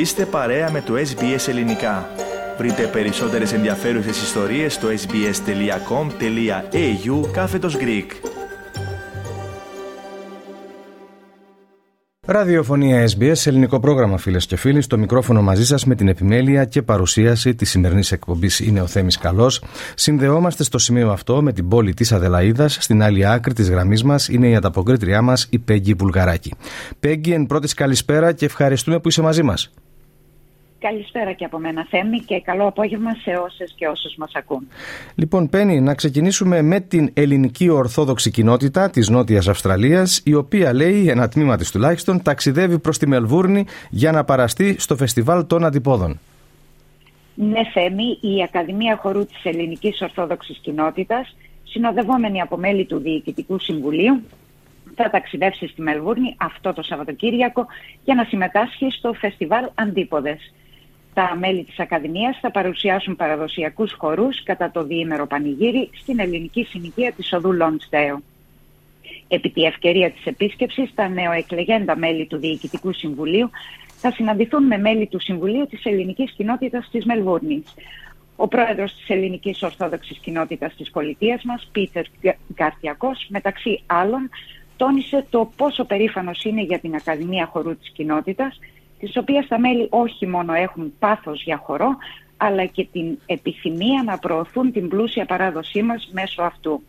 Είστε παρέα με το SBS Ελληνικά. Βρείτε περισσότερες ενδιαφέρουσες ιστορίες στο sbs.com.au κάθετος Greek. Ραδιοφωνία SBS, ελληνικό πρόγραμμα φίλες και φίλοι. Στο μικρόφωνο μαζί σας με την επιμέλεια και παρουσίαση της σημερινής εκπομπής είναι ο Θέμης Καλός. Συνδεόμαστε στο σημείο αυτό με την πόλη της Αδελαίδας. Στην άλλη άκρη της γραμμής μας είναι η ανταποκρίτριά μας, η Πέγγι Βουλγαράκη. Πέγγι, εν πρώτης καλησπέρα και ευχαριστούμε που είσαι μαζί μας. Καλησπέρα και από μένα Θέμη και καλό απόγευμα σε όσες και όσους μας ακούν. Λοιπόν Πένι, να ξεκινήσουμε με την ελληνική ορθόδοξη κοινότητα της Νότιας Αυστραλίας η οποία λέει, ένα τμήμα της τουλάχιστον, ταξιδεύει προς τη Μελβούρνη για να παραστεί στο φεστιβάλ των Αντιπόδων. Ναι Θέμη, η Ακαδημία Χορού της Ελληνικής Ορθόδοξης Κοινότητας συνοδευόμενη από μέλη του Διοικητικού Συμβουλίου θα ταξιδεύσει στη Μελβούρνη αυτό το Σαββατοκύριακο για να συμμετάσχει στο φεστιβάλ Αντίποδες τα μέλη της Ακαδημίας θα παρουσιάσουν παραδοσιακούς χορούς κατά το διήμερο πανηγύρι στην ελληνική συνοικία της οδού Λόνστέο. Επί τη ευκαιρία της επίσκεψης, τα νεοεκλεγέντα μέλη του Διοικητικού Συμβουλίου θα συναντηθούν με μέλη του Συμβουλίου της Ελληνικής Κοινότητας της Μελβούρνης. Ο πρόεδρος της Ελληνικής Ορθόδοξης Κοινότητας της πολιτείας μας, Πίτερ Γκαρτιακός, μεταξύ άλλων, τόνισε το πόσο περήφανος είναι για την Ακαδημία Χορού της Κοινότητας τις οποίες τα μέλη όχι μόνο έχουν πάθος για χορό, αλλά και την επιθυμία να προωθούν την πλούσια παράδοσή μας μέσω αυτού.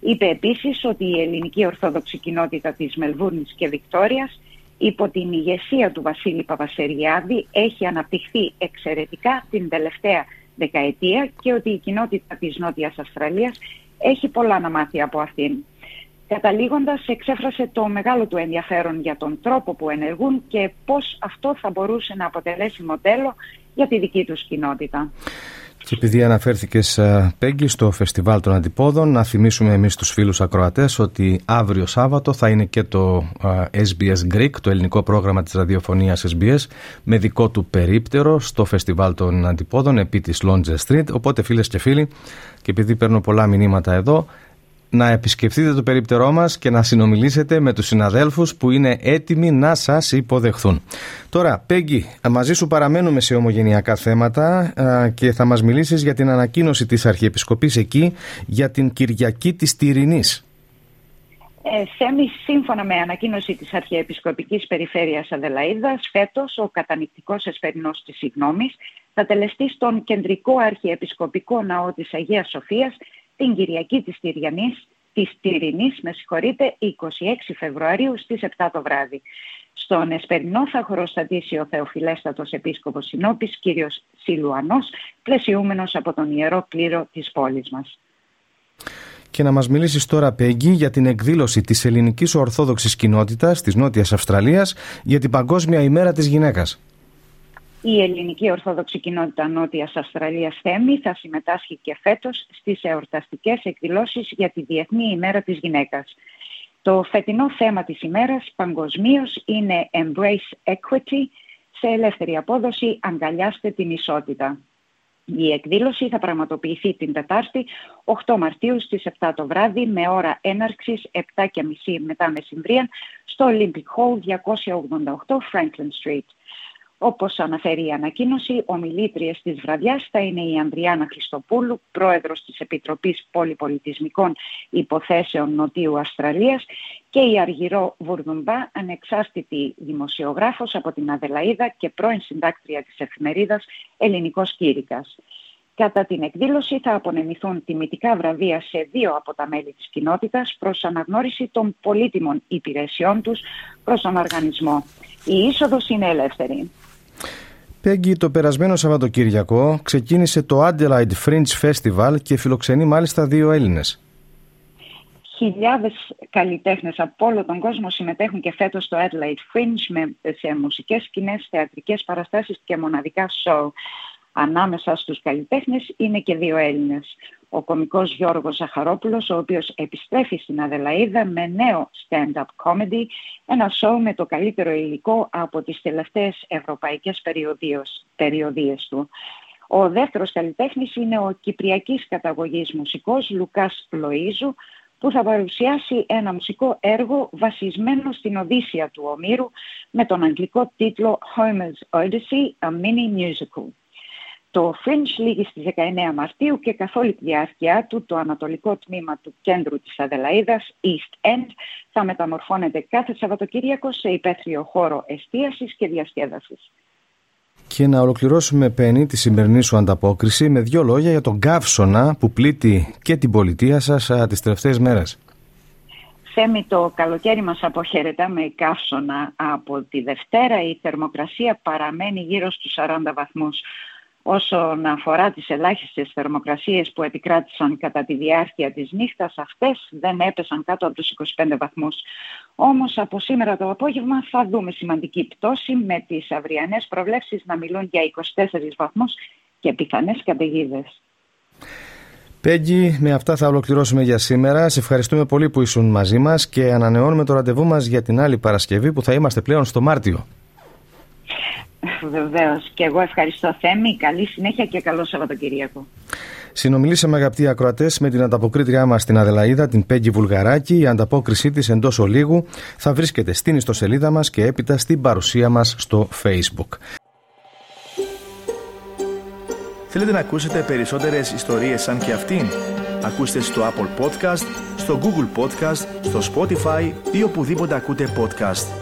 Είπε επίσης ότι η ελληνική ορθόδοξη κοινότητα της Μελβούρνης και Βικτόριας υπό την ηγεσία του Βασίλη Παπασεριάδη έχει αναπτυχθεί εξαιρετικά την τελευταία δεκαετία και ότι η κοινότητα της Νότιας Αυστραλίας έχει πολλά να μάθει από αυτήν. Καταλήγοντας, εξέφρασε το μεγάλο του ενδιαφέρον για τον τρόπο που ενεργούν και πώς αυτό θα μπορούσε να αποτελέσει μοντέλο για τη δική τους κοινότητα. Και επειδή αναφέρθηκες, Πέγγι, στο Φεστιβάλ των Αντιπόδων, να θυμίσουμε εμείς τους φίλους ακροατές ότι αύριο Σάββατο θα είναι και το SBS Greek, το ελληνικό πρόγραμμα της ραδιοφωνίας SBS, με δικό του περίπτερο στο Φεστιβάλ των Αντιπόδων επί της Longe Street. Οπότε φίλες και φίλοι, και επειδή παίρνω πολλά μηνύματα εδώ, να επισκεφτείτε το περίπτερό μας και να συνομιλήσετε με τους συναδέλφους που είναι έτοιμοι να σας υποδεχθούν. Τώρα, Πέγγι, μαζί σου παραμένουμε σε ομογενειακά θέματα και θα μας μιλήσεις για την ανακοίνωση της Αρχιεπισκοπής εκεί για την Κυριακή της Τυρινής. Ε, Θέμη, σύμφωνα με ανακοίνωση της Αρχιεπισκοπικής Περιφέρειας Αδελαίδας, φέτος ο κατανυκτικός εσπερινός της Συγνώμης θα τελεστεί στον κεντρικό Αρχιεπισκοπικό Ναό της Αγίας Σοφίας την Κυριακή της Τυριανής, της Τυρινής, με συγχωρείτε, 26 Φεβρουαρίου στις 7 το βράδυ. Στον Εσπερινό θα χωροστατήσει ο Θεοφιλέστατος Επίσκοπος Συνόπης, κύριος Σιλουανός, πλαισιούμενος από τον Ιερό Κλήρο της πόλης μας. Και να μας μιλήσεις τώρα, Πέγγι, για την εκδήλωση της ελληνικής ορθόδοξης κοινότητας της Νότιας Αυστραλίας για την Παγκόσμια ημέρα της γυναίκας. Η ελληνική Ορθόδοξη Κοινότητα Νότιας Αυστραλίας Θέμη θα συμμετάσχει και φέτος στις εορταστικές εκδηλώσεις για τη Διεθνή ημέρα της γυναίκας. Το φετινό θέμα της ημέρας παγκοσμίως είναι Embrace Equity, σε ελεύθερη απόδοση αγκαλιάστε την ισότητα. Η εκδήλωση θα πραγματοποιηθεί την Τετάρτη 8 Μαρτίου στις 7 το βράδυ με ώρα έναρξης 7.30 μετά μεσημβρία στο Olympic Hall 288 Franklin Street. Όπως αναφέρει η ανακοίνωση, ομιλήτριες της βραδιάς θα είναι η Ανδριάνα Χριστοπούλου, πρόεδρος της Επιτροπής Πολυπολιτισμικών Υποθέσεων Νοτιού Αυστραλίας και η Αργυρό Βουρδουμπά, ανεξάρτητη δημοσιογράφος από την Αδελαίδα και πρώην συντάκτρια της εφημερίδας Ελληνικός Κήρυκας. Κατά την εκδήλωση θα απονεμηθούν τιμητικά βραβεία σε δύο από τα μέλη της κοινότητας προς αναγνώριση των πολύτιμων υπηρεσιών τους προς τον οργανισμό. Η είσοδος είναι ελεύθερη. Πέγγι, το περασμένο Σαββατοκύριακο ξεκίνησε το Adelaide Fringe Festival και φιλοξενεί μάλιστα δύο Έλληνες. Χιλιάδες καλλιτέχνες από όλο τον κόσμο συμμετέχουν και φέτος στο Adelaide Fringe με, σε μουσικές σκηνές, θεατρικές παραστάσεις και μοναδικά show. Ανάμεσα στους καλλιτέχνες είναι και δύο Έλληνες ο κομικός Γιώργος Ζαχαρόπουλος, ο οποίος επιστρέφει στην Αδελαίδα με νέο stand-up comedy, ένα σοου με το καλύτερο υλικό από τις τελευταίες ευρωπαϊκές περιοδίες του. Ο δεύτερος καλλιτέχνης είναι ο κυπριακής καταγωγής μουσικός Λουκάς Λοΐζου, που θα παρουσιάσει ένα μουσικό έργο βασισμένο στην Οδύσσια του Ομήρου με τον αγγλικό τίτλο Homer's Odyssey, a mini musical. Το Fringe λήγει στις 19 Μαρτίου και καθ' όλη τη διάρκεια του το ανατολικό τμήμα του κέντρου της Αδελαίδας, East End, θα μεταμορφώνεται κάθε Σαββατοκύριακο σε υπαίθριο χώρο εστίασης και διασκέδασης. Και να ολοκληρώσουμε, Πέννη, τη σημερινή σου ανταπόκριση με δύο λόγια για τον καύσωνα που πλήττει και την πολιτεία σας τις τελευταίες μέρες. Θέμη, το καλοκαίρι μας αποχαιρετά με καύσωνα από τη Δευτέρα. Η θερμοκρασία παραμένει γύρω στους 40 βαθμούς. Όσον αφορά τις ελάχιστες θερμοκρασίες που επικράτησαν κατά τη διάρκεια της νύχτας, αυτές δεν έπεσαν κάτω από τους 25 βαθμούς. Όμως από σήμερα το απόγευμα θα δούμε σημαντική πτώση με τις αυριανές προβλέψεις να μιλούν για 24 βαθμούς και πιθανές καταιγίδες. Πέγγι, με αυτά θα ολοκληρώσουμε για σήμερα. Σε ευχαριστούμε πολύ που ήσουν μαζί μας και ανανεώνουμε το ραντεβού μας για την άλλη Παρασκευή που θα είμαστε πλέον στο Μάρτιο. Βεβαίως. Και εγώ ευχαριστώ Θέμη. Καλή συνέχεια και καλό Σαββατοκυριακό. Συνομιλήσαμε αγαπητοί ακροατές με την ανταποκρίτριά μας στην Αδελαίδα, την Πέγγι Βουλγαράκη. Η ανταπόκρισή της εντός ολίγου θα βρίσκεται στην ιστοσελίδα μας και έπειτα στην παρουσία μας στο Facebook. Θέλετε να ακούσετε περισσότερες ιστορίες σαν και αυτήν; Ακούστε στο Apple Podcast, στο Google Podcast, στο Spotify ή οπουδήποτε ακούτε podcast.